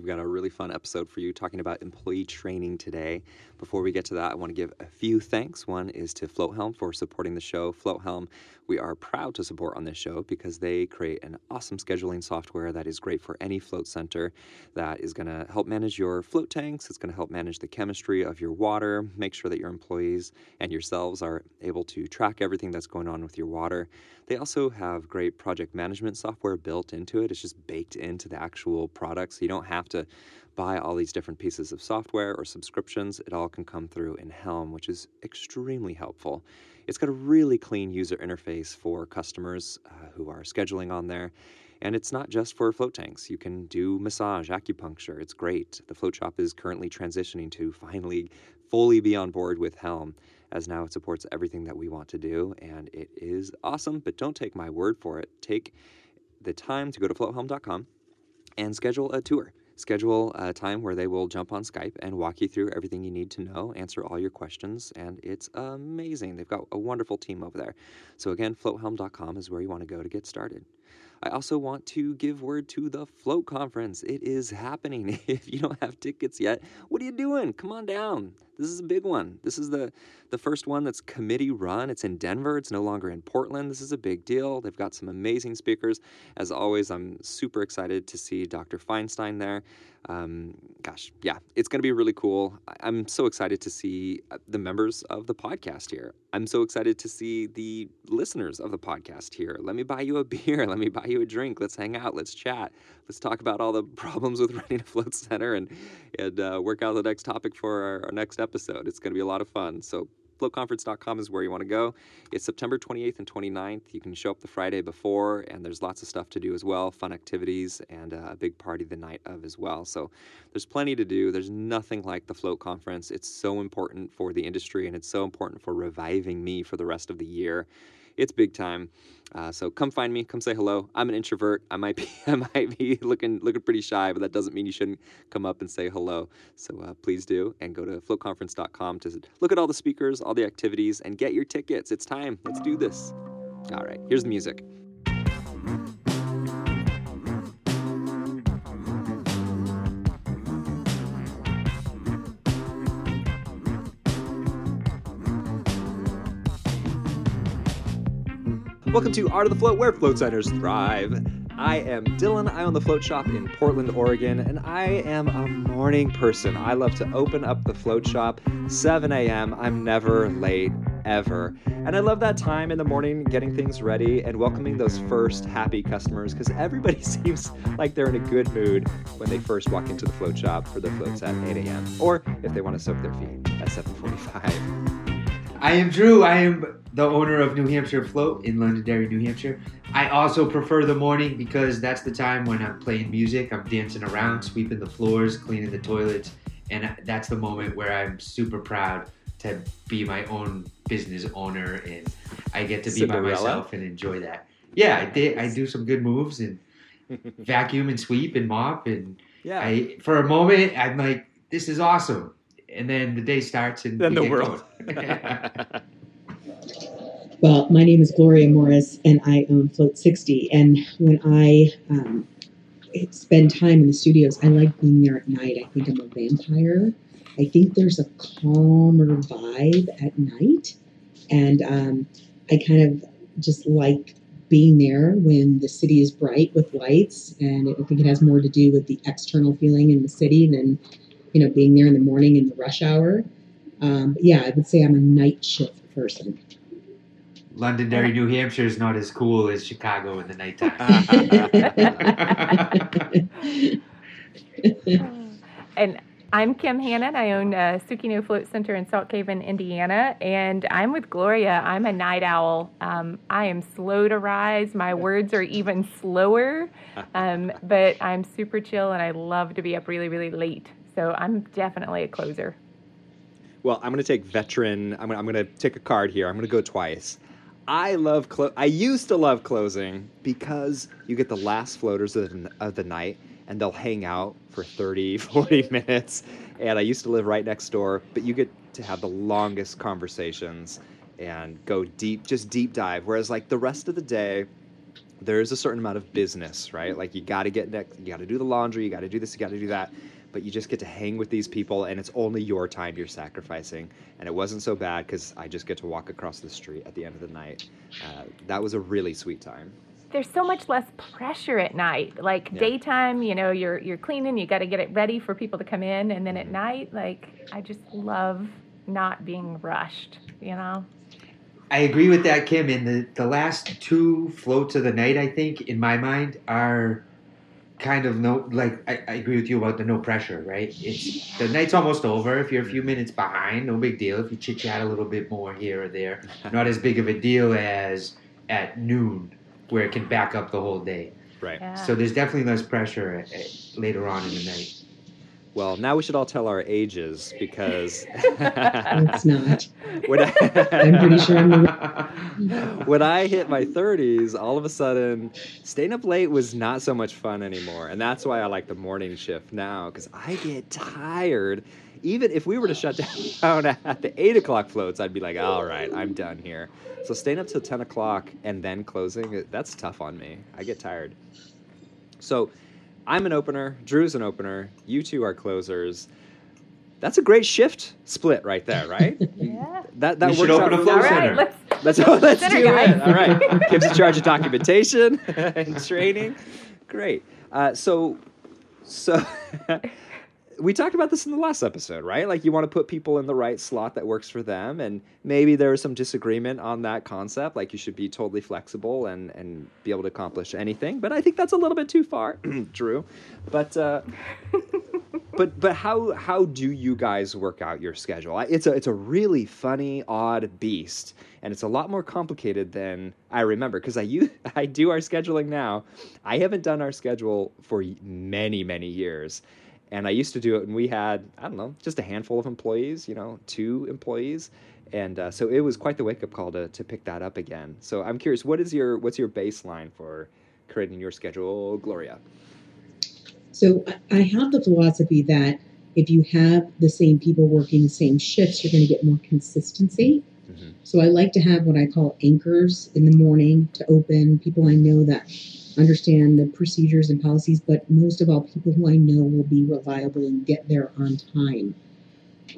We've got a really fun episode for you talking about employee training today. Before we get to that, I want to give a few thanks. One is to FloatHelm for supporting the show. FloatHelm, we are proud to support on this show because they create an awesome scheduling software that is great for any float center that is going to help manage your float tanks. It's going to help manage the chemistry of your water, make sure that your employees and yourselves are able to track everything that's going on with your water. They also have great project management software built into it. It's just baked into the actual product, so you don't have to buy all these different pieces of software or subscriptions. It all can come through in Helm, which is extremely helpful. It's got a really clean user interface for customers uh, who are scheduling on there. And it's not just for float tanks. You can do massage, acupuncture. It's great. The float shop is currently transitioning to finally fully be on board with Helm, as now it supports everything that we want to do. And it is awesome, but don't take my word for it. Take the time to go to floathelm.com and schedule a tour. Schedule a time where they will jump on Skype and walk you through everything you need to know, answer all your questions, and it's amazing. They've got a wonderful team over there. So, again, floathelm.com is where you want to go to get started. I also want to give word to the Float Conference. It is happening. If you don't have tickets yet, what are you doing? Come on down. This is a big one. This is the, the first one that's committee run. It's in Denver, it's no longer in Portland. This is a big deal. They've got some amazing speakers. As always, I'm super excited to see Dr. Feinstein there. Um, gosh, yeah, it's going to be really cool. I'm so excited to see uh, the members of the podcast here. I'm so excited to see the listeners of the podcast here. Let me buy you a beer. Let me buy you a drink. Let's hang out. Let's chat. Let's talk about all the problems with running a float center and, and uh, work out the next topic for our, our next episode. It's going to be a lot of fun. So floatconference.com is where you want to go. It's September 28th and 29th. You can show up the Friday before, and there's lots of stuff to do as well fun activities and uh, a big party the night of as well. So there's plenty to do. There's nothing like the Float Conference. It's so important for the industry, and it's so important for reviving me for the rest of the year. It's big time. Uh, so come find me, come say hello. I'm an introvert. I might be I might be looking looking pretty shy, but that doesn't mean you shouldn't come up and say hello. So uh, please do, and go to floatconference.com to look at all the speakers, all the activities, and get your tickets. It's time. Let's do this. All right, here's the music. Welcome to Art of the Float, where float centers thrive. I am Dylan. I own the float shop in Portland, Oregon, and I am a morning person. I love to open up the float shop 7 a.m. I'm never late, ever. And I love that time in the morning getting things ready and welcoming those first happy customers because everybody seems like they're in a good mood when they first walk into the float shop for their floats at 8 a.m. or if they want to soak their feet at 7:45. I am Drew. I am the owner of New Hampshire Float in Londonderry, New Hampshire. I also prefer the morning because that's the time when I'm playing music, I'm dancing around, sweeping the floors, cleaning the toilets, and that's the moment where I'm super proud to be my own business owner and I get to be Cinderella? by myself and enjoy that. Yeah, I did. I do some good moves and vacuum and sweep and mop and yeah. I for a moment I'm like, this is awesome and then the day starts and then the world. well, my name is Gloria Morris, and I own Float 60. And when I um, spend time in the studios, I like being there at night. I think I'm a vampire. I think there's a calmer vibe at night, and um, I kind of just like being there when the city is bright with lights. And I think it has more to do with the external feeling in the city than you know, being there in the morning in the rush hour. Um, yeah, I would say I'm a night shift person. Londonderry, New Hampshire is not as cool as Chicago in the nighttime. and I'm Kim Hannon. I own uh, Sukino Float Center in Salt Cave, Indiana, and I'm with Gloria. I'm a night owl. Um, I am slow to rise. My words are even slower, um, but I'm super chill, and I love to be up really, really late. So I'm definitely a closer. Well, I'm going to take veteran. I'm, I'm going to take a card here. I'm going to go twice. I love clo- I used to love closing because you get the last floaters of the, of the night and they'll hang out for 30, 40 minutes. And I used to live right next door, but you get to have the longest conversations and go deep, just deep dive. Whereas, like the rest of the day, there's a certain amount of business, right? Like you got to get next, you got to do the laundry, you got to do this, you got to do that. But you just get to hang with these people, and it's only your time you're sacrificing. And it wasn't so bad because I just get to walk across the street at the end of the night. Uh, that was a really sweet time. There's so much less pressure at night. Like Yeah. daytime, you know, you're you're cleaning, you got to get it ready for people to come in, and then at night, like I just love not being rushed. You know. I agree with that, Kim. And the, the last two floats of the night, I think, in my mind, are kind of no like I, I agree with you about the no pressure, right? It's the night's almost over. If you're a few minutes behind, no big deal. If you chit chat a little bit more here or there, not as big of a deal as at noon, where it can back up the whole day. Right. Yeah. So there's definitely less pressure at, at, later on in the night. Well, now we should all tell our ages because It's not. when I, I'm pretty sure I'm when I hit my 30s, all of a sudden, staying up late was not so much fun anymore. And that's why I like the morning shift now, because I get tired. Even if we were to shut down at the 8 o'clock floats, I'd be like, all right, I'm done here. So staying up till 10 o'clock and then closing—that's tough on me. I get tired. So I'm an opener, Drew's an opener, you two are closers. That's a great shift split right there, right? Yeah. That that We works open out a flow All center. right, let's Let's let's let's consider, do guys. it. All right. Kim's in charge of documentation and training. Great. Uh, so so we talked about this in the last episode, right? Like you want to put people in the right slot that works for them, and maybe there was some disagreement on that concept. Like you should be totally flexible and and be able to accomplish anything. But I think that's a little bit too far, Drew. But. Uh, but but how how do you guys work out your schedule? It's a it's a really funny, odd beast, and it's a lot more complicated than I remember because I use I do our scheduling now. I haven't done our schedule for many many years, and I used to do it when we had I don't know just a handful of employees, you know, two employees. And uh, so it was quite the wake up call to, to pick that up again. So I'm curious, what is your what's your baseline for creating your schedule, Gloria? So I- have the philosophy that if you have the same people working the same shifts, you're going to get more consistency. Mhm. So I like to have what I call anchors in the morning to open people I know that understand the procedures and policies, but most of all, people who I know will be reliable and get there on time.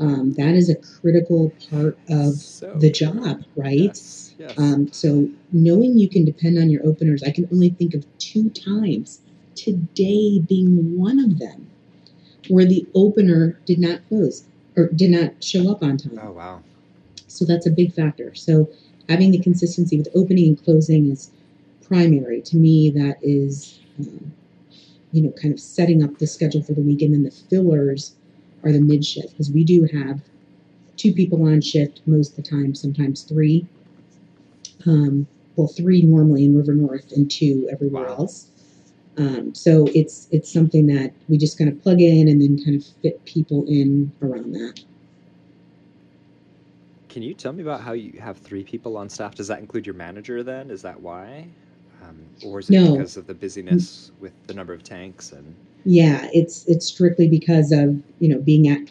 Um, that is a critical part of So the job, right? Yes. yes. Um, so knowing you can depend on your openers, I can only think of two times, today being one of them, where the opener did not close or did not show up on time. Oh wow. So that's a big factor. So having the consistency with opening and closing is primary. To me, that is, um, you know, kind of setting up the schedule for the week, and then the fillers are the mid shift because we do have two people on shift most of the time, sometimes three. Um, well, three normally in River North and two everywhere Wow. else. Um, so it's it's something that we just kind of plug in and then kind of fit people in around that. Can you tell me about how you have three people on staff? Does that include your manager then? Is that why? Um, or is it No. because of the busyness with the number of tanks and Yeah, it's it's strictly because of you know being at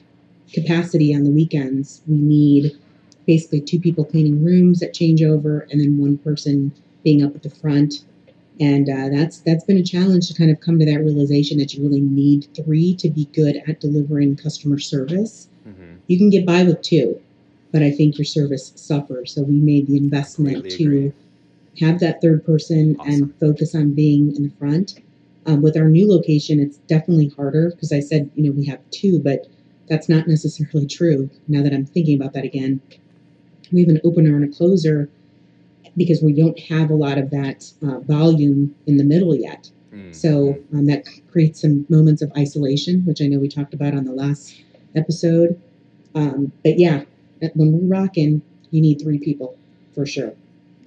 capacity on the weekends. We need basically two people cleaning rooms at changeover, and then one person being up at the front. And uh, that's that's been a challenge to kind of come to that realization that you really need three to be good at delivering customer service. Mhm. You can get by with two, but I think your service suffers. So we made the investment to agree. Have that third person Awesome. and focus on being in the front. Um, with our new location, it's definitely harder because I said, you know, we have two, but that's not necessarily true. Now that I'm thinking about that again, we have an opener and a closer because we don't have a lot of that uh, volume in the middle yet. Mm. So um, that creates some moments of isolation, which I know we talked about on the last episode. Um, but yeah, when we're rocking, you need three people for sure.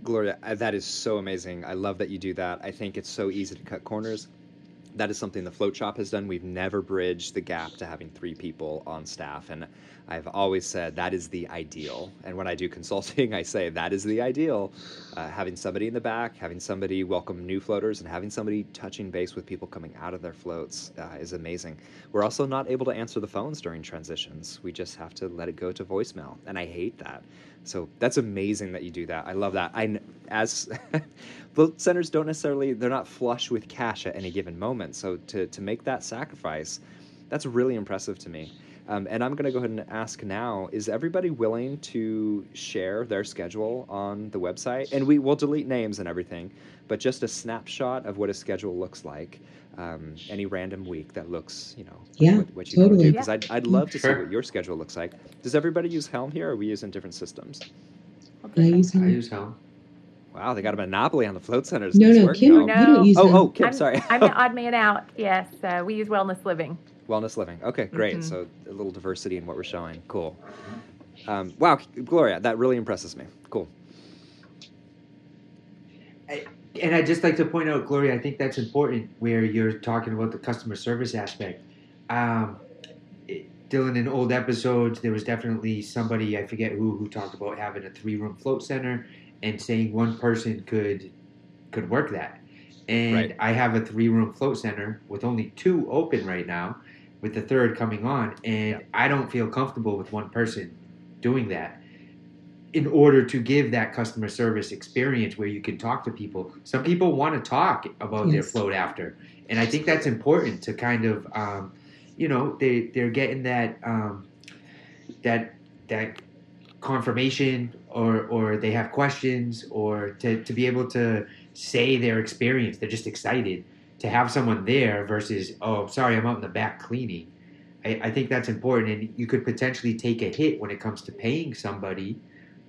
Gloria, uh, that is so amazing. I love that you do that. I think it's so easy to cut corners. That is something the float shop has done. We've never bridged the gap to having three people on staff. And I've always said that is the ideal. And when I do consulting, I say that is the ideal. Uh, having somebody in the back, having somebody welcome new floaters, and having somebody touching base with people coming out of their floats uh, is amazing. We're also not able to answer the phones during transitions. We just have to let it go to voicemail. And I hate that. So that's amazing that you do that. I love that. I, as float centers don't necessarily they're not flush with cash at any given moment. So to to make that sacrifice, that's really impressive to me. Um, and I'm going to go ahead and ask now: Is everybody willing to share their schedule on the website? And we will delete names and everything, but just a snapshot of what a schedule looks like. Um, any random week that looks, you know, Yeah, what, what you can totally. do. Because I'd, I'd love to see what your schedule looks like. Does everybody use Helm here, or are we using different systems? I use I Helm. use Helm. Wow, they got a monopoly on the float centers. No, no, Kim, Helm. you No. don't use Oh, Helm. oh, Kim, I'm, sorry. I'm the odd man out. Yes, uh, we use Wellness Living. Wellness living. Okay, great. Mhm. So a little diversity in what we're showing. Cool. Um, wow, Gloria, that really impresses me. Cool. And I'd just like to point out, Gloria, I think that's important where you're talking about the customer service aspect. Um, it- Dylan, in old episodes, there was definitely somebody, I forget who, who talked about having a three room float center and saying one person could could work that. And Right. I have a three room float center with only two open right now, with the third coming on, and Yeah. I don't feel comfortable with one person doing that in order to give that customer service experience where you can talk to people. Some people want to talk about their float after, and I think that's important to kind of, um, you know, they they're getting that um, that that confirmation or or they have questions or to, to be able to say their experience. They're just excited to have someone there versus oh sorry I'm out in the back cleaning. I, I think that's important, and you could potentially take a hit when it comes to paying somebody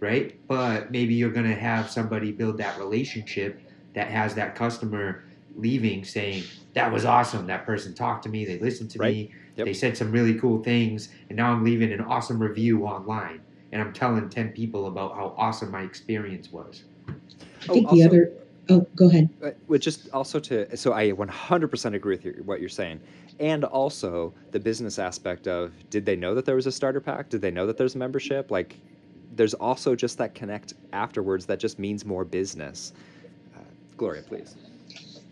right? But maybe you're going to have somebody build that relationship that has that customer leaving saying, That was awesome. That person talked to me. They listened to me. Yep. They said some really cool things. And now I'm leaving an awesome review online. And I'm telling 10 people about how awesome my experience was. I Oh, think the oh, also- other. Oh, go ahead. Uh, But just also to, so I 100% agree with your, what you're saying. And also the business aspect of did they know that there was a starter pack? Did they know that there's a membership? Like, there's also just that connect afterwards that just means more business. Uh, Gloria, please.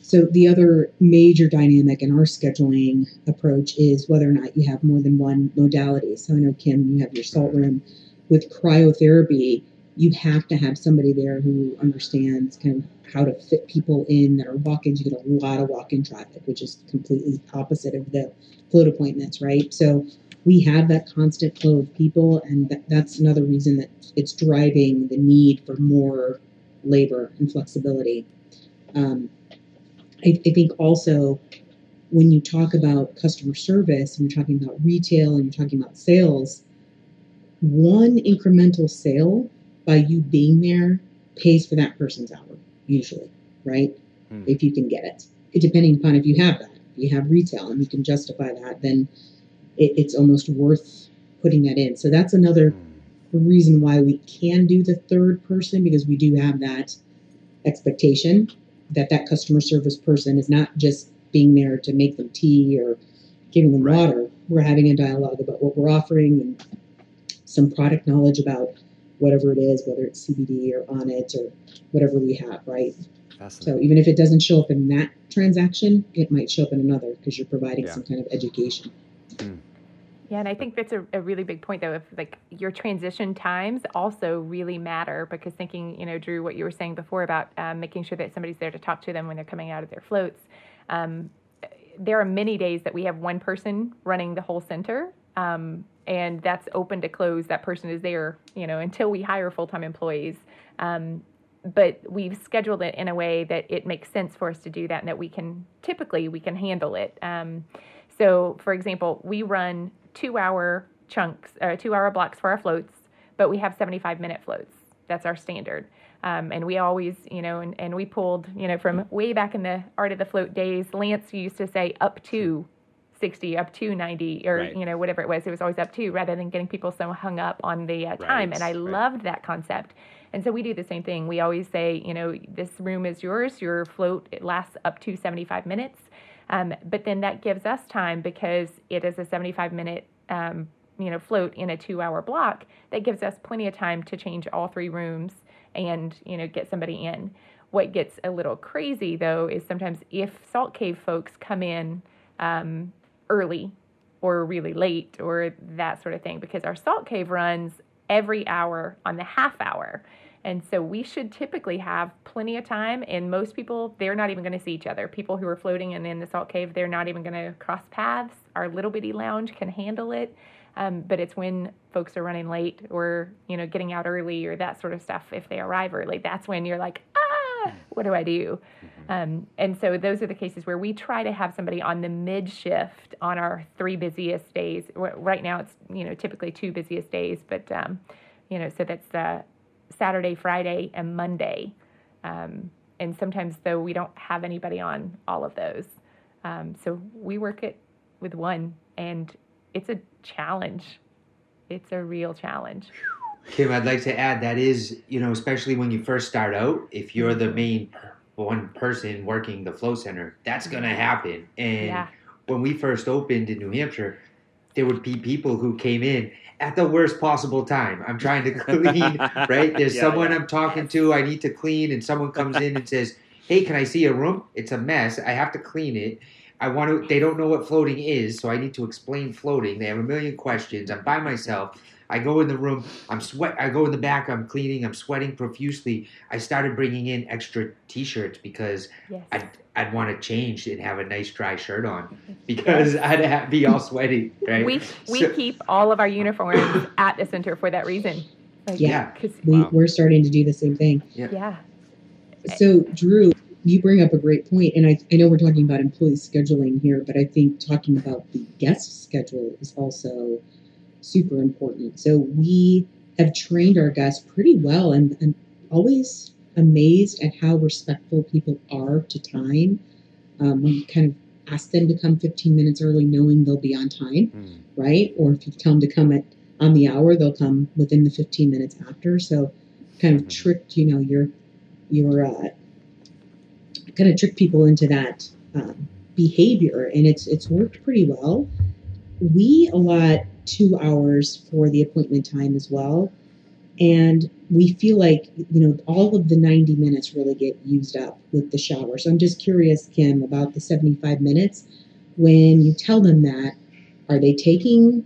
So the other major dynamic in our scheduling approach is whether or not you have more than one modality. So I know Kim, you have your salt room. With cryotherapy, you have to have somebody there who understands kind of how to fit people in that are walk-ins. You get a lot of walk-in traffic, which is completely opposite of the float appointments, right? So we have that constant flow of people, and that, that's another reason that it's driving the need for more labor and flexibility. Um, I, I think also when you talk about customer service and you're talking about retail and you're talking about sales, one incremental sale by you being there pays for that person's hour, usually, right? Hmm. If you can get it. Depending upon if you have that. If you have retail and you can justify that, then it, it's almost worth putting that in. So that's another reason why we can do the third person because we do have that expectation that that customer service person is not just being there to make them tea or giving them Right. water. We're having a dialogue about what we're offering and some product knowledge about whatever it is, whether it's CBD or Onnit or whatever we have, right? So even if it doesn't show up in that transaction, it might show up in another because you're providing Yeah. some kind of education. Yeah, and I think that's a, a really big point, though. If like your transition times also really matter, because thinking, you know, Drew, what you were saying before about um, making sure that somebody's there to talk to them when they're coming out of their floats. Um, there are many days that we have one person running the whole center, um, and that's open to close. That person is there, you know, until we hire full time employees. Um, but we've scheduled it in a way that it makes sense for us to do that, and that we can typically we can handle it. Um, so, for example, we run two hour chunks, uh, two hour blocks for our floats, but we have 75 minute floats. That's our standard. Um, and we always, you know, and, and we pulled, you know, from way back in the art of the float days, Lance used to say up to 60, up to 90, or, Right. you know, whatever it was. It was always up to rather than getting people so hung up on the uh, time. Right, And I right. loved that concept. And so we do the same thing. We always say, you know, this room is yours. Your float it lasts up to 75 minutes. Um, but then that gives us time because it is a 75 minute, um, you know, float in a two hour block. That gives us plenty of time to change all three rooms and, you know, get somebody in. What gets a little crazy though is sometimes if Salt Cave folks come in um, early or really late or that sort of thing, because our Salt Cave runs every hour on the half hour. And so we should typically have plenty of time. And most people, they're not even going to see each other. People who are floating and in the salt cave, they're not even going to cross paths. Our little bitty lounge can handle it. Um, but it's when folks are running late or you know getting out early or that sort of stuff. If they arrive early, that's when you're like, ah, what do I do? Um, and so those are the cases where we try to have somebody on the mid shift on our three busiest days. Right now, it's you know typically two busiest days, but um, you know so that's uh, Saturday, Friday, and Monday. Um, and sometimes though we don't have anybody on all of those, um, so we work it with one, and it's a challenge. It's a real challenge. Kim, I'd like to add that is, you know, especially when you first start out, if you're the main one person working the flow center, that's going to happen. And Yeah. when we first opened in New Hampshire, there would be people who came in at the worst possible time. I'm trying to clean, right? There's Yeah, someone yeah. I'm talking to, I need to clean, and someone comes in and says, Hey, can I see a room? It's a mess. I have to clean it. I want to, they don't know what floating is, so I need to explain floating. They have a million questions. I'm by myself. I go in the room. I'm sweat. I go in the back. I'm cleaning. I'm sweating profusely. I started bringing in extra T-shirts because Yes. I'd, I'd want to change and have a nice dry shirt on because I'd have, be all sweaty, right? We we So- keep all of our uniforms at the center for that reason. Like, Yeah. 'cause- We, Wow. We're starting to do the same thing. Yeah. yeah. So, Drew, you bring up a great point, and I, I know we're talking about employee scheduling here, but I think talking about the guest schedule is also super important. So, we have trained our guests pretty well, and I'm always amazed at how respectful people are to time. Um, we kind of ask them to come 15 minutes early, knowing they'll be on time Mm. right? Or if you tell them to come at on the hour, they'll come within the 15 minutes after. So, kind of Mhm. tricked, you know, your your uh, kind of trick people into that um, behavior, and it's it's worked pretty well. We allot two hours for the appointment time as well, and we feel like you know all of the 90 minutes really get used up with the shower. So I'm just curious, Kim, about the 75 minutes. When you tell them that, are they taking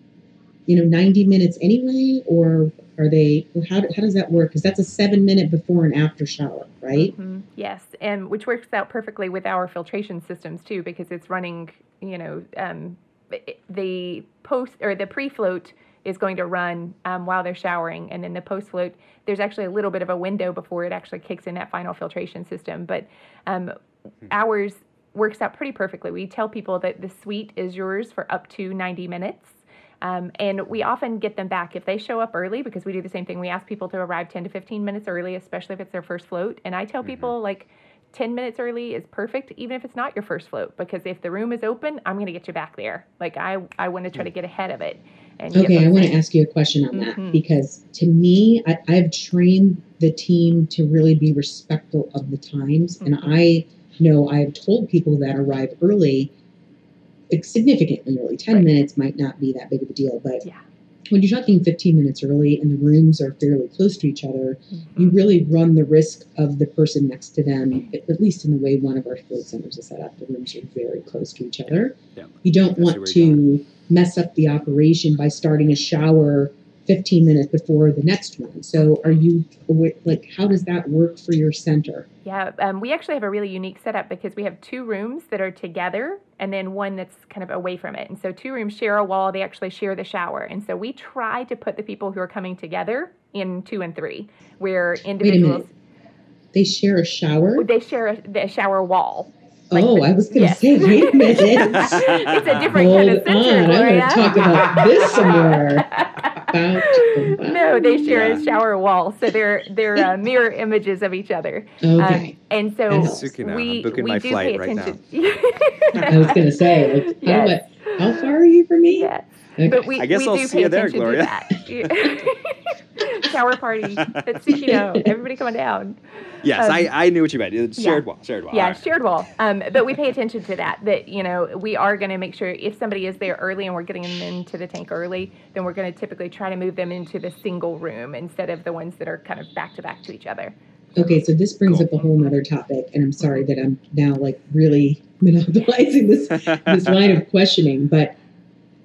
you know 90 minutes anyway or are they how, how does that work because that's a seven minute before and after shower right Mhm. Yes, and which works out perfectly with our filtration systems too, because it's running. You know, um, the post or the pre-float is going to run um, while they're showering, and then the post-float. There's actually a little bit of a window before it actually kicks in that final filtration system, but um, ours works out pretty perfectly. We tell people that the suite is yours for up to 90 minutes. Um, and we often get them back if they show up early because we do the same thing. We ask people to arrive 10 to 15 minutes early, especially if it's their first float. And I tell people like 10 minutes early is perfect, even if it's not your first float, because if the room is open, I'm going to get you back there. Like I, I want to try to get ahead of it. And okay i want to ask you a question on that Mhm. because to me I, i've trained the team to really be respectful of the times and Mhm. i know i've told people that arrive early significantly early 10 Right. minutes might not be that big of a deal but Yeah. When you're talking 15 minutes early and the rooms are fairly close to each other Mm-hmm. you really run the risk of the person next to them, at least in the way one of our float centers is set up. The rooms are very close to each other. Yeah. You don't see want to mess up the operation by starting a shower 15 minutes before the next one. So, are you like, how does that work for your center? Yeah, um, we actually have a really unique setup because we have two rooms that are together and then one that's kind of away from it. And so two rooms share a wall, they actually share the shower. And so we try to put the people who are coming together in two and three, where individuals They share a shower? they share a, the shower wall. like oh, the- I was going to yes. say, wait a minute. it's a different Hold kind of center, on, I Gloria. want to talk about this some more. About no, they share Yeah. a shower wall, so they're they're uh, mirror images of each other. Okay. Um, and so And Sukino, I'm we booking we my do flight pay right now. attention. I was going to say, like, how, Yes. what, how far are you from me? Yes. Okay. But we, I guess we I'll do see pay you there, attention Gloria. to that. Shower party at Tsukino. Everybody coming down. yes, Um, I, I knew what you meant. It's yeah. shared wall. Shared wall. Yeah, All right. shared wall. Um, but we pay attention to that. That you know we are going to make sure if somebody is there early and we're getting them into the tank early, then we're going to typically try to move them into the single room instead of the ones that are kind of back to back to each other. Okay, so this brings Cool. up a whole nother topic, and I'm sorry that I'm now like really monopolizing this this line of questioning, but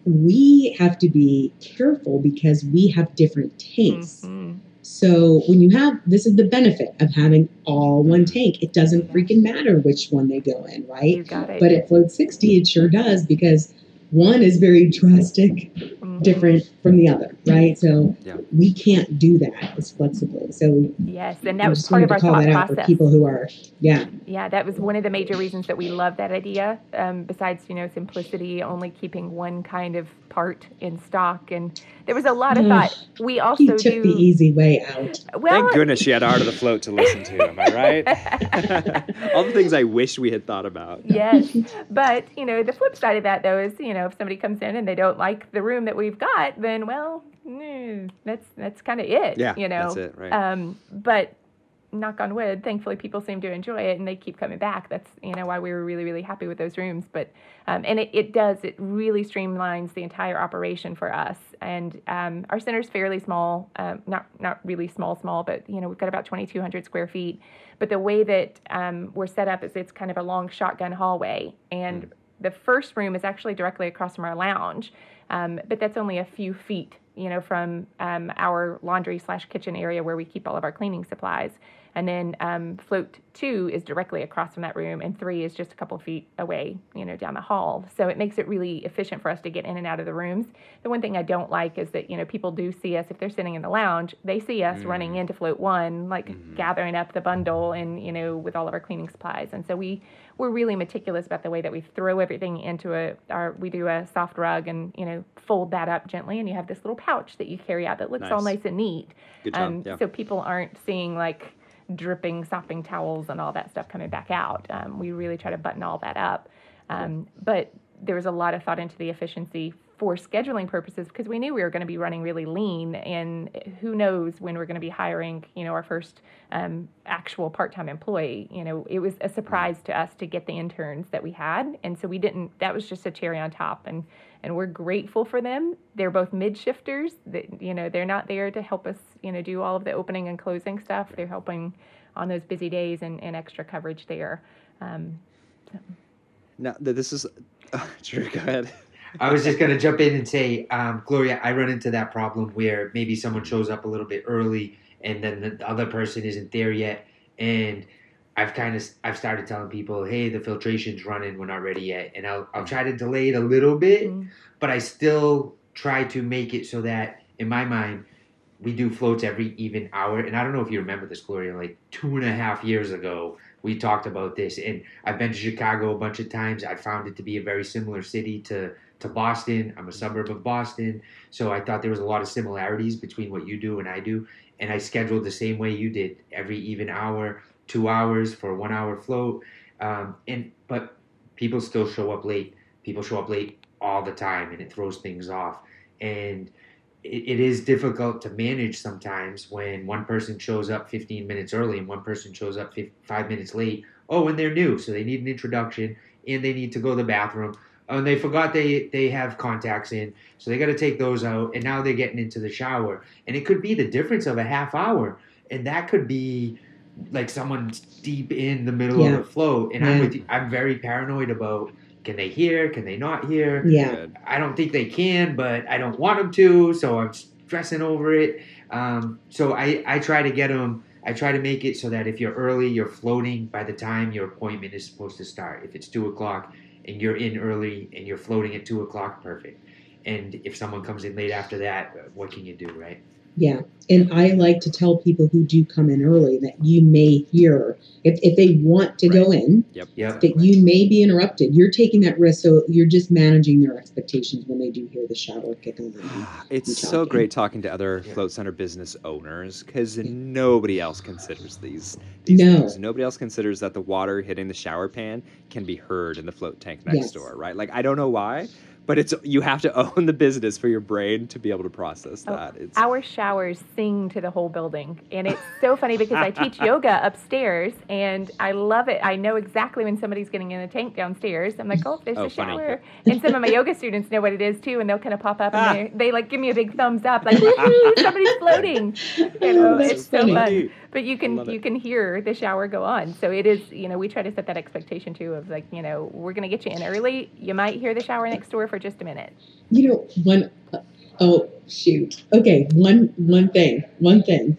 we have to be careful because we have different tanks. Mhm. So when you have this is the benefit of having all one tank. It doesn't freaking matter which one they go in, right? You got it. But at Float 60, it sure does because one is very drastic, Mhm. different from the other, right? So Yeah. we can't do that as flexibly. So Yes, and that was part of our call thought that out for process. people who are, yeah, Yeah, that was one of the major reasons that we love that idea. Um, besides, you know, simplicity, only keeping one kind of part in stock, and there was a lot of Ugh. thought. We also he took do the easy way out. well. Thank goodness she had Art of the Float to listen to. Am I right? All the things I wish we had thought about. yes, but you know, the flip side of that though is, you know, if somebody comes in and they don't like the room that we've got, then well, mm, that's that's kind of it. Yeah, you know, that's it, right. Um, but knock on wood, thankfully people seem to enjoy it and they keep coming back. That's you know why we were really really happy with those rooms. But um, and it, it does it really streamlines the entire operation for us. And um, our center's fairly small, um, not not really small small, but you know we've got about 2,200 square feet. But the way that um, we're set up is it's kind of a long shotgun hallway and. The first room is actually directly across from our lounge, um, but that's only a few feet, you know, from um, our laundry slash kitchen area where we keep all of our cleaning supplies. And then um, float two is directly across from that room, and three is just a couple feet away, you know, down the hall. So it makes it really efficient for us to get in and out of the rooms. The one thing I don't like is that you know people do see us if they're sitting in the lounge, they see us running into float one, like gathering up the bundle and you know with all of our cleaning supplies. And so we we're really meticulous about the way that we throw everything into a our we do a soft rug and you know fold that up gently, and you have this little pouch that you carry out that looks all Nice. nice and neat. Good job. Um, yeah. So people aren't seeing like dripping, sopping towels and all that stuff coming back out. Um, we really try to button all that up. Um, but there was a lot of thought into the efficiency for scheduling purposes because we knew we were going to be running really lean and who knows when we're going to be hiring you know our first um, actual part-time employee. You know it was a surprise to us to get the interns that we had and so we didn't that was just a cherry on top and and we're grateful for them. They're both mid shifters that you know they're not there to help us you know do all of the opening and closing stuff. They're helping on those busy days and, and extra coverage there. Um, Now, this is. Drew, go ahead. I was just gonna jump in and say, um, Gloria, I run into that problem where maybe someone shows up a little bit early, and then the, the other person isn't there yet, and I've kind of I've started telling people, hey, the filtration's running, we're not ready yet, and I'll I'll try to delay it a little bit, Mm. but I still try to make it so that in my mind we do floats every even hour, and I don't know if you remember this, Gloria, like two and a half years ago. We talked about this, and I've been to Chicago a bunch of times. I found it to be a very similar city to to Boston. I'm a suburb of Boston, so I thought there was a lot of similarities between what you do and I do. And I scheduled the same way you did, every even hour, two hours for a one hour float. Um, and but people still show up late. People show up late all the time, and it throws things off. And it, it is difficult to manage sometimes when one person shows up 15 minutes early and one person shows up five minutes late. Oh, and they're new, so they need an introduction and they need to go to the bathroom. Oh, and they forgot they they have contacts in, so they got to take those out. And now they're getting into the shower, and it could be the difference of a half hour, and that could be like someone's deep in the middle Yeah. of the float. And I'm with you, I'm very paranoid about can they hear, can they not hear. Yeah. I don't think they can, but I don't want them to, so I'm stressing over it. Um, so I, I try to get them. I try to make it so that if you're early, you're floating by the time your appointment is supposed to start. If it's two o'clock and you're in early and you're floating at two o'clock, perfect. And if someone comes in late after that, what can you do, right? Yeah. And I like to tell people who do come in early that you may hear, if, if they want to go in, Yep. that you may be interrupted. You're taking that risk, so you're just managing their expectations when they do hear the shower kick on. Ah, it's so great talking to other Yeah. float center business owners because nobody else considers these, these No. things. Nobody else considers that the water hitting the shower pan can be heard in the float tank next Yes. door, right? Like I don't know why, but it's you have to own the business for your brain to be able to process Oh, that. It's Our showers sing to the whole building. And it's so funny because I teach yoga upstairs and I love it. I know exactly when somebody's getting in a tank downstairs. I'm like, oh, there's Oh, the funny. shower. And some of my yoga students know what it is too. And they'll kind of pop up and ah. they, they like give me a big thumbs up, like, somebody's floating. Oh, you know, Oh, it's so funny. fun. But you can you can hear the shower go on. So it is, you know, we try to set that expectation too of like, you know, we're going to get you in early. You might hear the shower next door for just a minute. You know, one oh shoot. Okay, one one thing. One thing.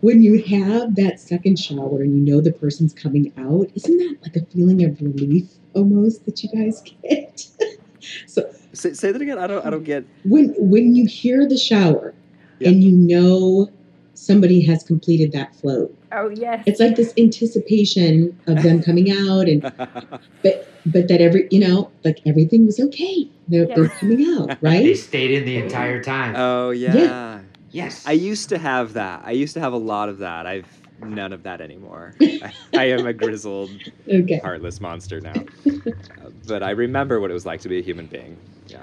when you have that second shower and you know the person's coming out, isn't that like a feeling of relief almost that you guys get? so Say, say that again. I don't. I don't get. when when you hear the shower Yeah. and you know somebody has completed that float, Oh yes. it's like this anticipation of them coming out and but but that every you know like everything was okay. They're, Yeah. they're coming out, right? They stayed in the entire time. oh yeah. Yeah. yes. I used to have that. I used to have a lot of that. I've none of that anymore. I, I am a grizzled, Okay. heartless monster now. Uh, but I remember what it was like to be a human being. Yeah.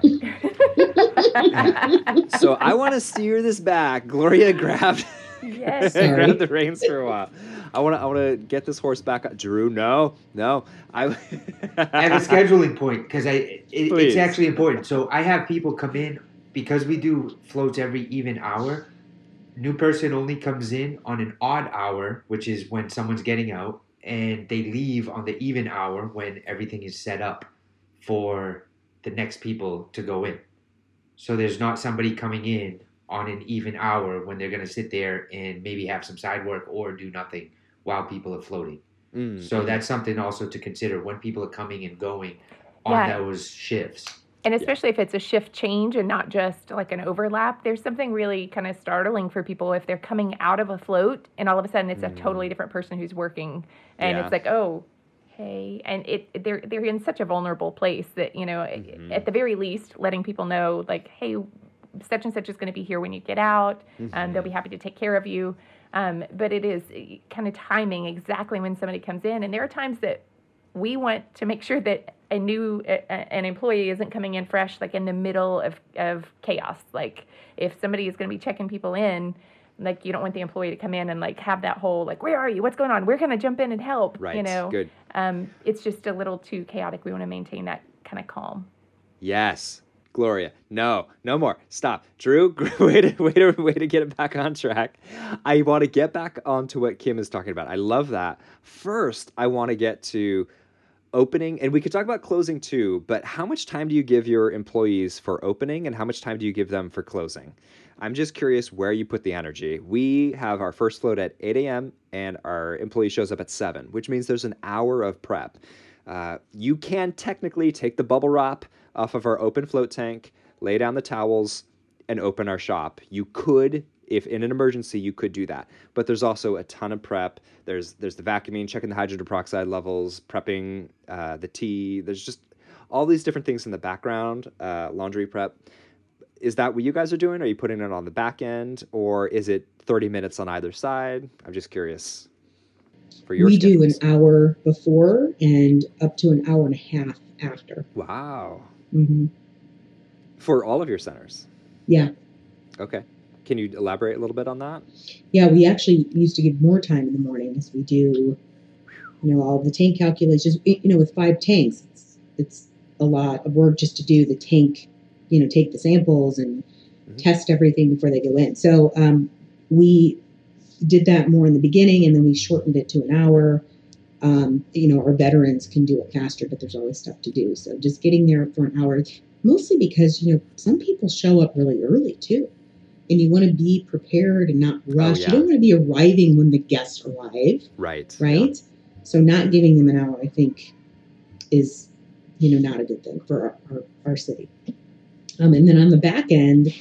So I want to steer this back. Gloria grabbed yes. Sorry. grabbed the reins for a while. I want to. I want to get this horse back. up. Drew, no, no. I. I have a scheduling point because I it, it's actually important. So I have people come in because we do floats every even hour. New person only comes in on an odd hour, which is when someone's getting out, and they leave on the even hour when everything is set up for the next people to go in. So there's not somebody coming in on an even hour when they're going to sit there and maybe have some side work or do nothing while people are floating. Mm. So that's something also to consider when people are coming and going on Yeah. those shifts. And especially if it's a shift change and not just like an overlap, there's something really kind of startling for people if they're coming out of a float and all of a sudden it's a totally different person who's working, and Yeah. it's like, oh, hey, and it they're they're in such a vulnerable place that you know, Mhm. at the very least, letting people know like, hey, such and such is going to be here when you get out, and they'll be happy to take care of you. Um, but it is kind of timing exactly when somebody comes in, and there are times that we want to make sure that a new a, a- an employee isn't coming in fresh like in the middle of, of chaos like if somebody is going to be checking people in like you don't want the employee to come in and like have that whole like where are you what's going on we're going to jump in and help Right. you know Good. um, it's just a little too chaotic we want to maintain that kind of calm Yes. Gloria, no, no more. Stop. Drew, way to, way to, way to get it back on track. I want to get back onto what Kim is talking about. I love that. First, I want to get to opening, and we could talk about closing too, but how much time do you give your employees for opening and how much time do you give them for closing? I'm just curious where you put the energy. We have our first float at 8 a.m. and our employee shows up at 7, which means there's an hour of prep. Uh, you can technically take the bubble wrap off of our open float tank, lay down the towels, and open our shop. You could, if in an emergency, you could do that. But there's also a ton of prep. There's there's the vacuuming, checking the hydrogen peroxide levels, prepping uh, the tea. There's just all these different things in the background. Uh, laundry prep. Is that what you guys are doing? Are you putting it on the back end, or is it 30 minutes on either side? I'm just curious. For your we do an hour before and up to an hour and a half after. Wow. hmm For all of your centers. Yeah. Okay. Can you elaborate a little bit on that? Yeah, we actually used to give more time in the morning as we do, you know, all the tank calculations. You know, with five tanks, it's, it's a lot of work just to do the tank, you know, take the samples and Mhm. test everything before they go in. So um, we did that more in the beginning, and then we shortened it to an hour. Um, you know, our veterans can do it faster, but there's always stuff to do. So just getting there for an hour, mostly because you know some people show up really early too, and you want to be prepared and not rush. yeah. You don't want to be arriving when the guests arrive, Right. right? So not giving them an hour, I think, is you know not a good thing for our, our, our city. Um, and then on the back end,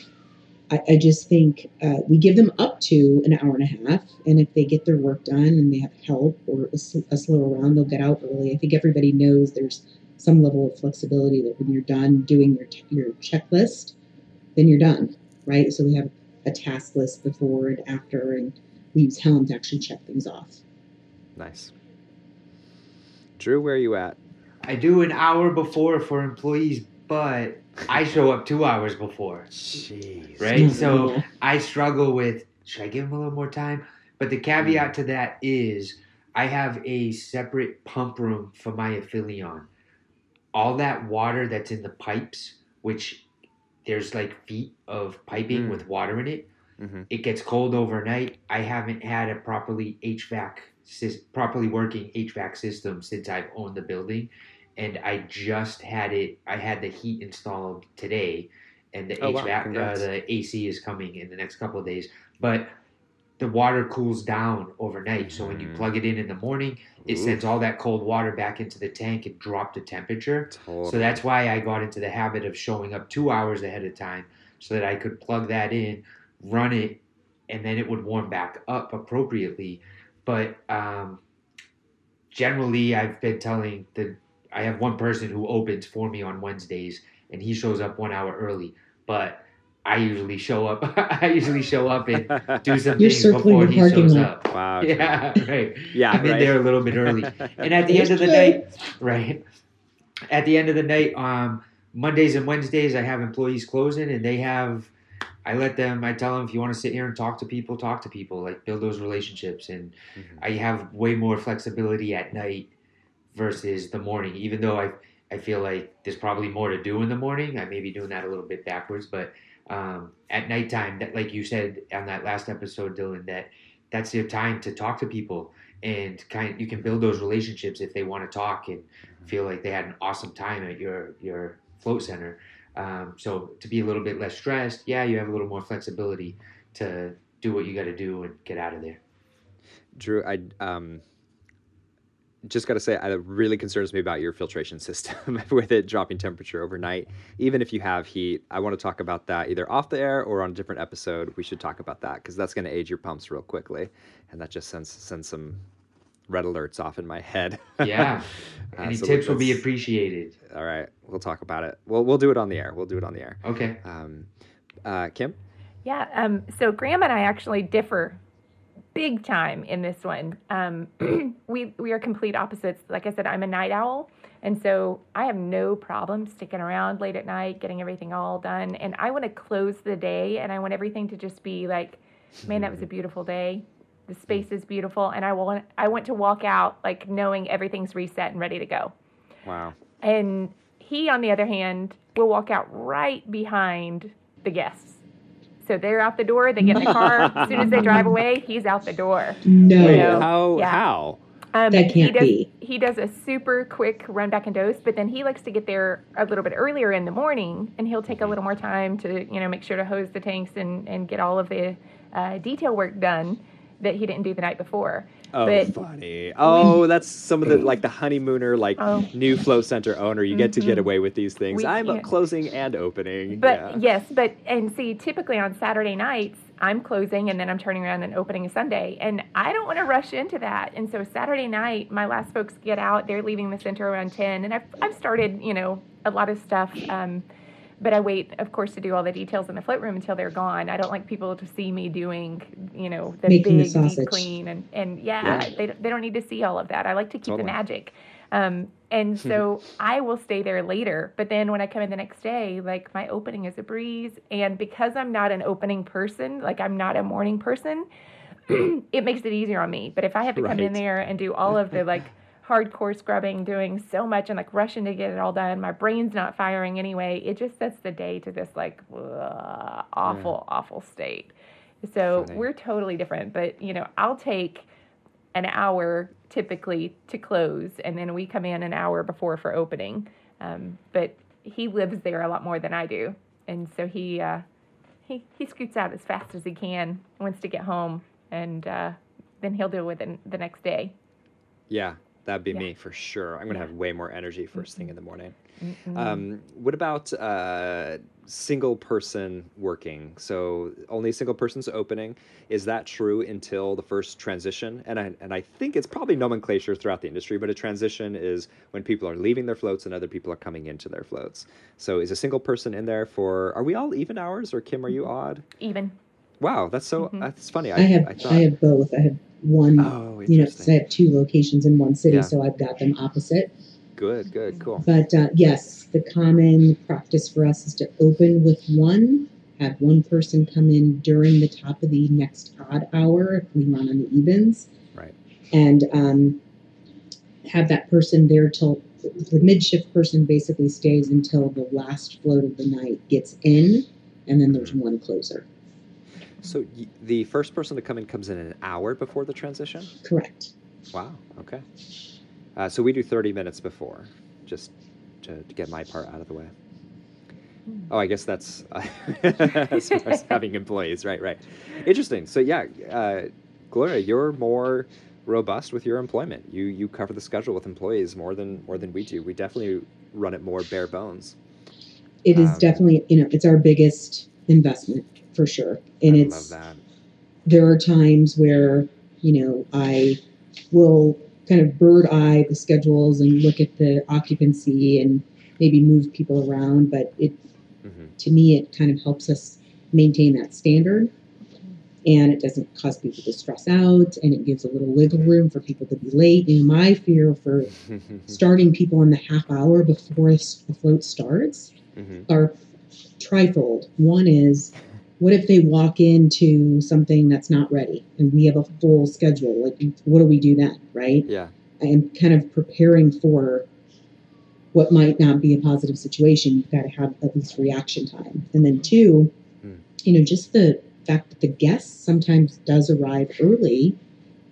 I, I just think uh, we give them up to an hour and a half, and if they get their work done and they have help or a, sl- a slow around, they'll get out early. I think everybody knows there's some level of flexibility that when you're done doing your t- your checklist, then you're done, right? So we have a task list before and after, and we use Helm to actually check things off. Nice. Drew, where are you at? I do an hour before for employees, but I show up two hours before, Jeez. right? So I struggle with should I give him a little more time? But the caveat to that is I have a separate pump room for my Aphelion. All that water that's in the pipes, which there's like feet of piping Mm. with water in it, hmm it gets cold overnight. I haven't had a properly HVAC sys- properly working HVAC system since I've owned the building, and I just had it. I had the heat installed today, and the Oh, wow. HVAC, uh, the AC is coming in the next couple of days. But the water cools down overnight. So when you Mhm. plug it in in the morning, it Ooh. sends all that cold water back into the tank and drop the temperature. Totally. So that's why I got into the habit of showing up two hours ahead of time so that I could plug that in, run it, and then it would warm back up appropriately. But um, generally, I've been telling the I have one person who opens for me on Wednesdays, and he shows up one hour early. But I usually show up. I usually show up and do some You're things circling before the he parking shows lot. up. wow. Yeah, right. Yeah. I'm in right. there a little bit early. And at the end of the True. night, right? At the end of the night, um, Mondays and Wednesdays, I have employees closing, and they have. I let them. I tell them if you want to sit here and talk to people, talk to people. Like build those relationships, and Mhm. I have way more flexibility at night versus the morning. Even though I I feel like there's probably more to do in the morning. I may be doing that a little bit backwards, but um, at nighttime, that like you said on that last episode, Dylan, that that's your time to talk to people and kind you can build those relationships if they want to talk and feel like they had an awesome time at your your float center. Um, so to be a little bit less stressed, yeah, you have a little more flexibility to do what you got to do and get out of there. Drew, I um, just got to say, it really concerns me about your filtration system with it dropping temperature overnight. Even if you have heat, I want to talk about that either off the air or on a different episode. We should talk about that because that's going to age your pumps real quickly, and that just sends sends some red alerts off in my head. Yeah. Uh, Any so tips will be appreciated. All right, we'll talk about it. We'll we'll do it on the air. We'll do it on the air. Okay. Um, uh, Kim, Yeah. Um, so Graham and I actually differ big time in this one. Um, we we are complete opposites. Like I said, I'm a night owl, and so I have no problem sticking around late at night, getting everything all done. And I want to close the day, and I want everything to just be like, man, that was a beautiful day. The space is beautiful, and I want I want to walk out like knowing everything's reset and ready to go. wow. And he, on the other hand, will walk out right behind the guests. So they're out the door, they get in the car. as soon as they drive away, he's out the door. No. Wait, No. how Yeah. how? Um, That he can't does, be. He does a super quick run back and dose, but then he likes to get there a little bit earlier in the morning, and he'll take a little more time to, you know, make sure to hose the tanks and, and get all of the uh, detail work done that he didn't do the night before. Oh, But- funny. Oh, that's some of the like the honeymooner, like Oh. new float center owner. You get to get Mhm. away with these things. We I'm can't- closing and opening. But yeah. yes, but and see, typically on Saturday nights, I'm closing and then I'm turning around and opening a Sunday, and I don't want to rush into that. And so Saturday night, my last folks get out. They're leaving the center around ten, and I've I've started, you know, a lot of stuff. Um, but I wait, of course, to do all the details in the float room until they're gone. I don't like people to see me doing, you know, the Making the big deep clean and and yeah, Yeah. They they don't need to see all of that. I like to keep Totally. the magic. Um, and so I will stay there later. But then when I come in the next day, like my opening is a breeze. And because I'm not an opening person, like I'm not a morning person, it makes it easier on me. But if I have to come in there and do all of the like hardcore scrubbing, doing so much and like rushing to get it all done, my brain's not firing anyway. It just sets the day to this like ugh, awful, awful state. So Funny. we're totally different. But you know, I'll take an hour typically to close, and then we come in an hour before for opening. Um, but he lives there a lot more than I do, and so he uh, he he scoots out as fast as he can, wants to get home, and uh, then he'll deal with it the next day. yeah, that'd be Yeah. me for sure. I'm gonna Yeah. have way more energy 1st thing in the morning. Mm-mm. Um, what about uh, single person working? So only single person's opening. Is that true until the first transition? And I and I think it's probably nomenclature throughout the industry, but a transition is when people are leaving their floats and other people are coming into their floats. So is a single person in there for? Are we all even hours or Kim? Are you odd? Even Wow, that's so Mhm. that's funny. I have I I, have both. I have one, oh, you know, 'cause I have two locations in one city, Yeah. so I've got them opposite. Good, good, cool. But uh, yes, the common practice for us is to open with one, have one person come in during the top of the next odd hour if we run on the evens, Right. and um, have that person there till the midshift person basically stays until the last float of the night gets in, and then there's one closer. So y- the first person to come in comes in an hour before the transition. Correct. Wow. Okay. Uh, so we do 30 minutes before, just to, to get my part out of the way. Oh, I guess that's as far as having employees, right? Right. Interesting. So yeah, uh, Gloria, you're more robust with your employment. You you cover the schedule with employees more than more than we do. We definitely run it more bare bones. It is Um, definitely, you know, it's our biggest investment for sure. And I it's there are times where you know I will kind of bird eye the schedules and look at the occupancy and maybe move people around, but it hmm to me it kind of helps us maintain that standard and it doesn't cause people to stress out and it gives a little wiggle room for people to be late. You know, my fear for starting people in the half hour before a float starts hmm are trifold. One is, what if they walk into something that's not ready and we have a full schedule? Like, what do we do then, right? Yeah. I am kind of preparing for what might not be a positive situation. You've got to have at least reaction time. And then two, Mm. you know, just the fact that the guest sometimes does arrive early.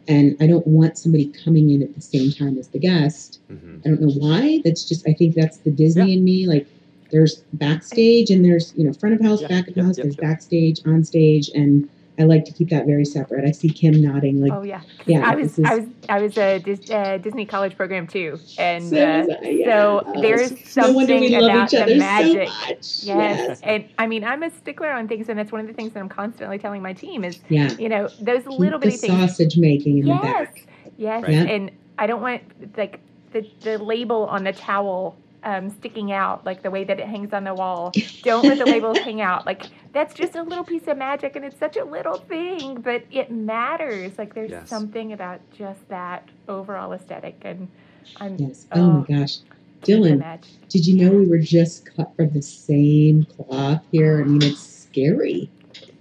And I don't want somebody coming in at the same time as the guest. hmm I don't know why. That's just I think that's the Disney in me. Like there's backstage and there's you know front of house, Yeah, back of yep, house. yep, there's yep. backstage, on stage, and I like to keep that very separate. I see Kim nodding like Oh yeah. yeah. I was is- I was I was a Dis, uh, Disney college program too, and so, uh, I, yeah. so there's no we something love about each the magic. so much. Yes. and I mean I'm a stickler on things, and that's one of the things that I'm constantly telling my team is yeah. you know those Keep little the bitty things. sausage making in the Yes, back. yes, Right. Yeah. and I don't want like the the label on the towel um, sticking out, like the way that it hangs on the wall. Don't let the labels hang out. Like that's just a little piece of magic, and it's such a little thing, but it matters. Like there's Yes. something about just that overall aesthetic, and I'm Yes. Oh, my gosh. Dylan, did you know we were just cut from the same cloth here? I mean, it's scary.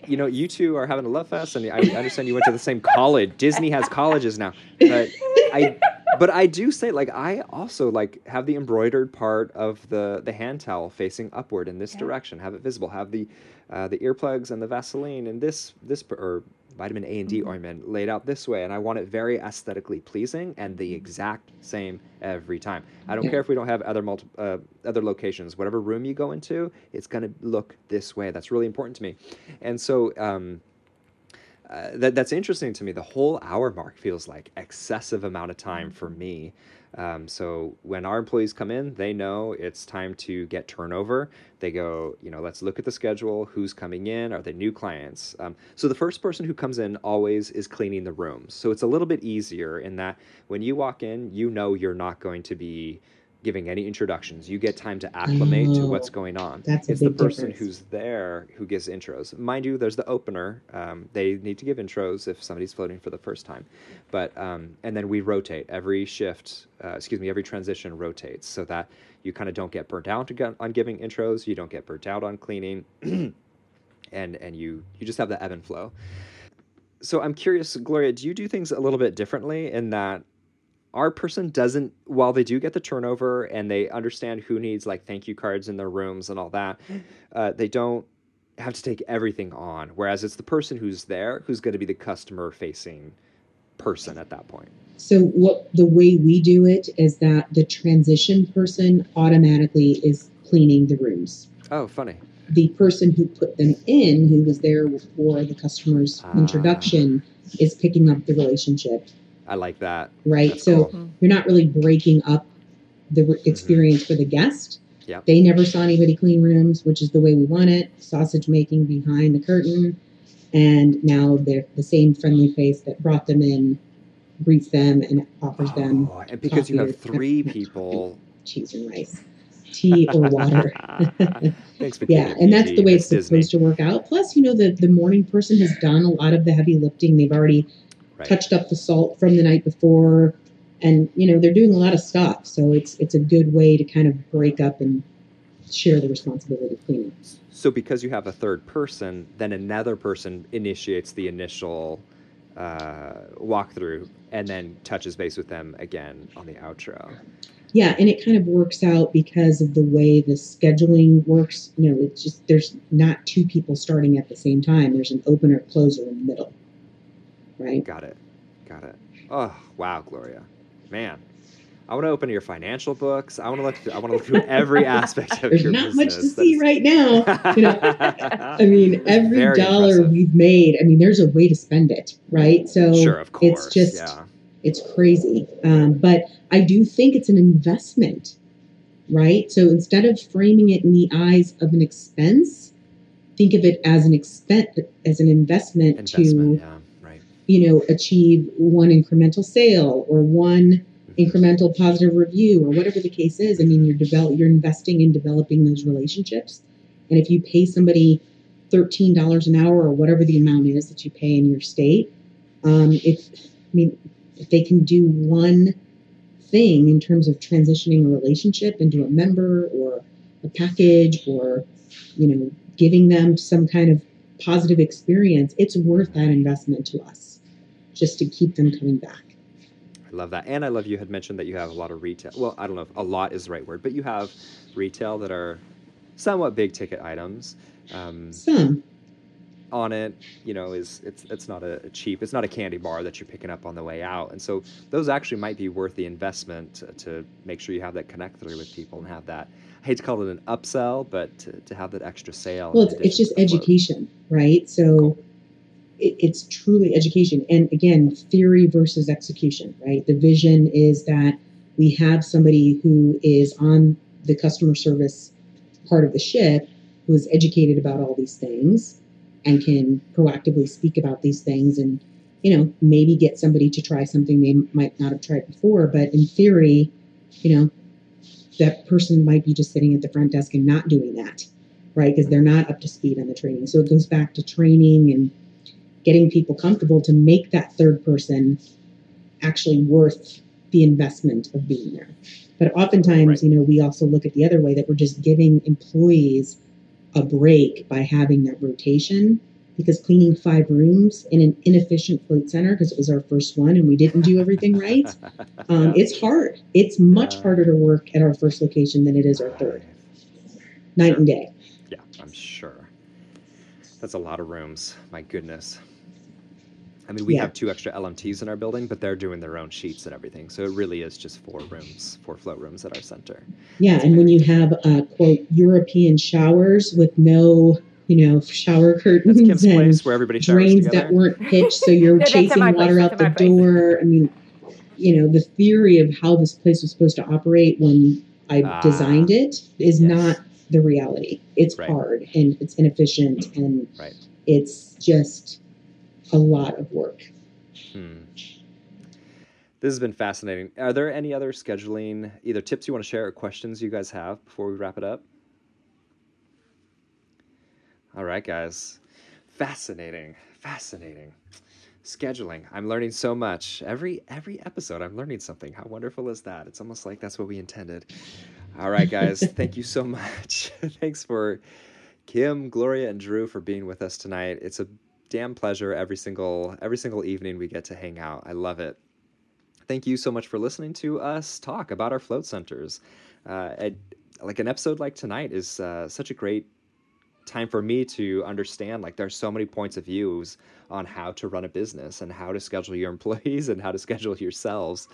You know, you two are having a love fest, and I understand you went to the same college. Disney has colleges now, but I, but I do say like I also like have the embroidered part of the the hand towel facing upward in this Yeah. direction. Have it visible. Have the uh, the earplugs and the Vaseline and this this or vitamin A and D Mhm. ointment laid out this way, and I want it very aesthetically pleasing and the exact same every time. I don't Yeah. care if we don't have other multi, uh, other locations. Whatever room you go into, it's gonna look this way. That's really important to me, and so. Um, uh, that that's interesting to me. The whole hour mark feels like excessive amount of time for me. Um, so when our employees come in, they know it's time to get turnover. They go, you know, let's look at the schedule. Who's coming in? Are they new clients? Um, so the first person who comes in always is cleaning the rooms. So it's a little bit easier in that when you walk in, you know you're not going to be giving any introductions. You get time to acclimate to what's Oh, going on. that's it's the person difference. who's there who gives intros. Mind you, there's the opener. Um, they need to give intros if somebody's floating for the first time, but um, and then we rotate every shift. Uh, excuse me, every transition rotates so that you kind of don't get burnt out on giving intros. You don't get burnt out on cleaning, and and you you just have the ebb and flow. So I'm curious, Gloria, do you do things a little bit differently in that our person doesn't while they do get the turnover and they understand who needs like thank you cards in their rooms and all that uh, they don't have to take everything on whereas it's the person who's there who's going to be the customer facing person at that point So what the way we do it is that the transition person automatically is cleaning the rooms. oh funny The person who put them in, who was there for the customer's Ah. introduction, is picking up the relationship, i like that right? That's so cool. Mm-hmm. you're not really breaking up the re- mm-hmm. experience for the guest. Yep. They never saw anybody clean rooms, which is the way we want it. Sausage making behind the curtain, and now they're the same friendly face that brought them in, greets them and offers oh, them Oh, and because you have three people cheese and rice, tea or water. thanks for yeah, and that's the way Miss it's supposed to work out. Plus, you know, the the morning person has done a lot of the heavy lifting. They've already Right. touched up the salt from the night before, and you know they're doing a lot of stuff. So it's it's a good way to kind of break up and share the responsibility of cleaning. So because you have a third person, then another person initiates the initial uh, walkthrough and then touches base with them again on the outro. Yeah, and it kind of works out because of the way the scheduling works. You know, it's just there's not two people starting at the same time. There's an opener closer in the middle, right? Got it. Got it. Oh, wow, Gloria. Man. I want to open your financial books. I want to look. Through, I want to look through every aspect of There's your not business. much to see right now. You know, I mean, every Very dollar impressive. we've made, I mean, there's a way to spend it, right? So sure, of course. it's just yeah. it's crazy. Um, but I do think it's an investment, right? So instead of framing it in the eyes of an expense, think of it as an expense as an investment, investment. to Yeah. You know achieve one incremental sale or one incremental positive review or whatever the case is. I mean, you're develop you're investing in developing those relationships, and if you pay somebody thirteen dollars an hour or whatever the amount is that you pay in your state, um, if I mean if they can do one thing in terms of transitioning a relationship into a member or a package or you know giving them some kind of positive experience, it's worth that investment to us just to keep them coming back. I love that. And I love you had mentioned that you have a lot of retail. Well, I don't know if a lot is the right word, but you have retail that are somewhat big ticket items. Um, Some, Onnit, you know, is it's it's not a, cheap, it's not a candy bar that you're picking up on the way out, and so those actually might be worth the investment to, to make sure you have that connectivity with people and have that. I hate to call it an upsell, but to, to have that extra sale. well, it's, it's just to the float. education, right? So it, it's truly education. And again, theory versus execution, right? The vision is that we have somebody who is on the customer service part of the ship who is educated about all these things and can proactively speak about these things and you know maybe get somebody to try something they might not have tried before but in theory you know that person might be just sitting at the front desk and not doing that right because they're not up to speed on the training so it goes back to training and getting people comfortable to make that third person actually worth the investment of being there but oftentimes Right. you know we also look at the other way that we're just giving employees a break by having that rotation because cleaning five rooms in an inefficient float center because it was our first one and we didn't do everything right um, Yeah. it's hard it's much Yeah. harder to work at our first location than it is our third night Sure. and day Yeah, I'm sure. That's a lot of rooms. My goodness. I mean, we Yeah. have two extra LMTs in our building, but they're doing their own sheets and everything. So it really is just four rooms, four float rooms at our center. yeah and when you have uh, quote european showers with no you know shower curtains That's Kim's and place where everybody showers drains together. that weren't pitched so you're No, chasing my place, water out the my place. door i mean you know the theory of how this place was supposed to operate when i Ah. designed it is Yes. not the reality it's Right. hard and it's inefficient and Right. it's just a lot of work Hmm. This has been fascinating. Are there any other scheduling, either tips you want to share or questions you guys have before we wrap it up? All right, guys. Fascinating. Fascinating. Scheduling. I'm learning so much. Every every episode I'm learning something. How wonderful is that? It's almost like that's what we intended. All right, guys. thank you so much. Thanks for Kim, Gloria, and Drew for being with us tonight. It's a damn pleasure every single every single evening we get to hang out. I love it. Thank you so much for listening to us talk about our float centers. Uh, like an episode like tonight is uh, such a great time for me to understand like there's so many points of views on how to run a business and how to schedule your employees and how to schedule yourselves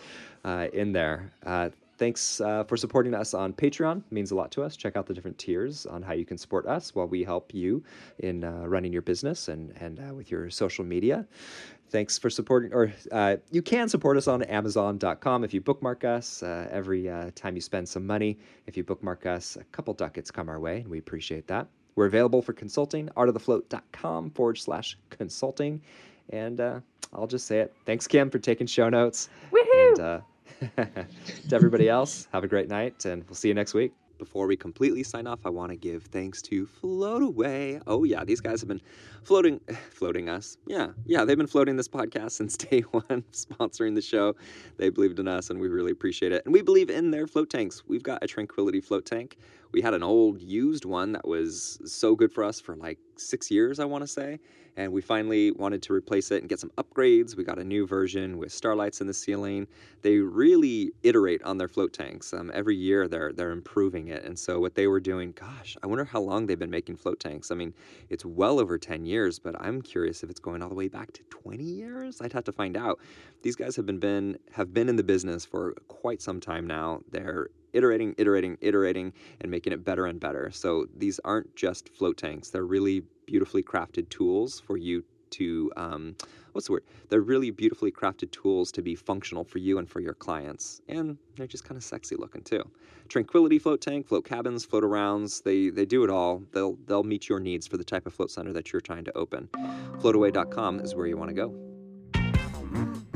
uh, in there uh, thanks uh, for supporting us on patreon. It means a lot to us. Check out the different tiers on how you can support us while we help you in uh, running your business and and uh, with your social media. Thanks for supporting or uh, you can support us on amazon.com if you bookmark us uh, every uh, time you spend some money. If you bookmark us a couple ducats come our way and we appreciate that. We're available for consulting artofthefloat.com forward slash consulting. And uh, i'll just say it. Thanks kim for taking show notes. Woohoo! and uh, to everybody else have a great night and we'll see you next week before we completely sign off, I want to give thanks to Float Away. Oh yeah, these guys have been floating, floating us. Yeah, yeah, they've been floating this podcast since day one, sponsoring the show. They believed in us, and we really appreciate it. And we believe in their float tanks. We've got a Tranquility float tank we had an old used one that was so good for us for like six years, I want to say. And we finally wanted to replace it and get some upgrades. We got a new version with starlights in the ceiling. They really iterate on their float tanks. Um, every year they're they're improving it. And so what they were doing, gosh, I wonder how long they've been making float tanks. I mean, it's well over 10 years, but I'm curious if it's going all the way back to 20 years. I'd have to find out. These guys have been been have been in the business for quite some time now. They're iterating, iterating, iterating, and making it better and better. So these aren't just float tanks, they're really beautifully crafted tools for you to. Um, what's the word? They're really beautifully crafted tools to be functional for you and for your clients. And they're just kind of sexy looking too. Tranquility float tank, float cabins, float arounds, they, they do it all. They'll, they'll meet your needs for the type of float center that you're trying to open. Floataway.com is where you want to go.